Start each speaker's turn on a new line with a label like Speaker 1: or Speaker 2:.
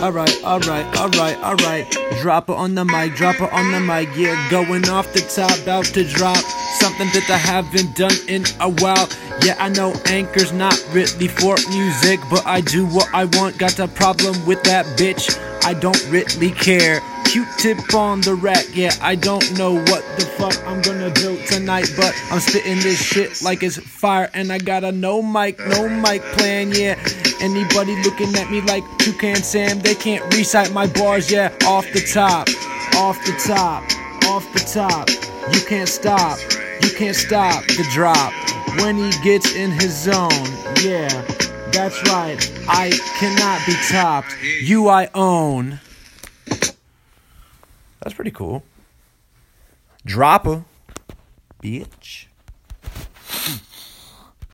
Speaker 1: Alright, alright, alright, alright. Drop it on the mic, drop it on the mic. Yeah, going off the top, about to drop something that I haven't done in a while. Yeah, I know Anchor's not really for music, but I do what I want. Got a problem with that bitch. I don't really care. Q-tip on the rack, yeah, I don't know what the fuck I'm gonna do tonight, but I'm spitting this shit like it's fire, and I got a no mic, no mic plan, yeah. Anybody looking at me like Toucan Sam, they can't recite my bars, yeah. Off the top, off the top, off the top. You can't stop, you can't stop the drop when he gets in his zone, yeah. That's right, I cannot be topped. You I own. That's pretty cool. Dropper, bitch.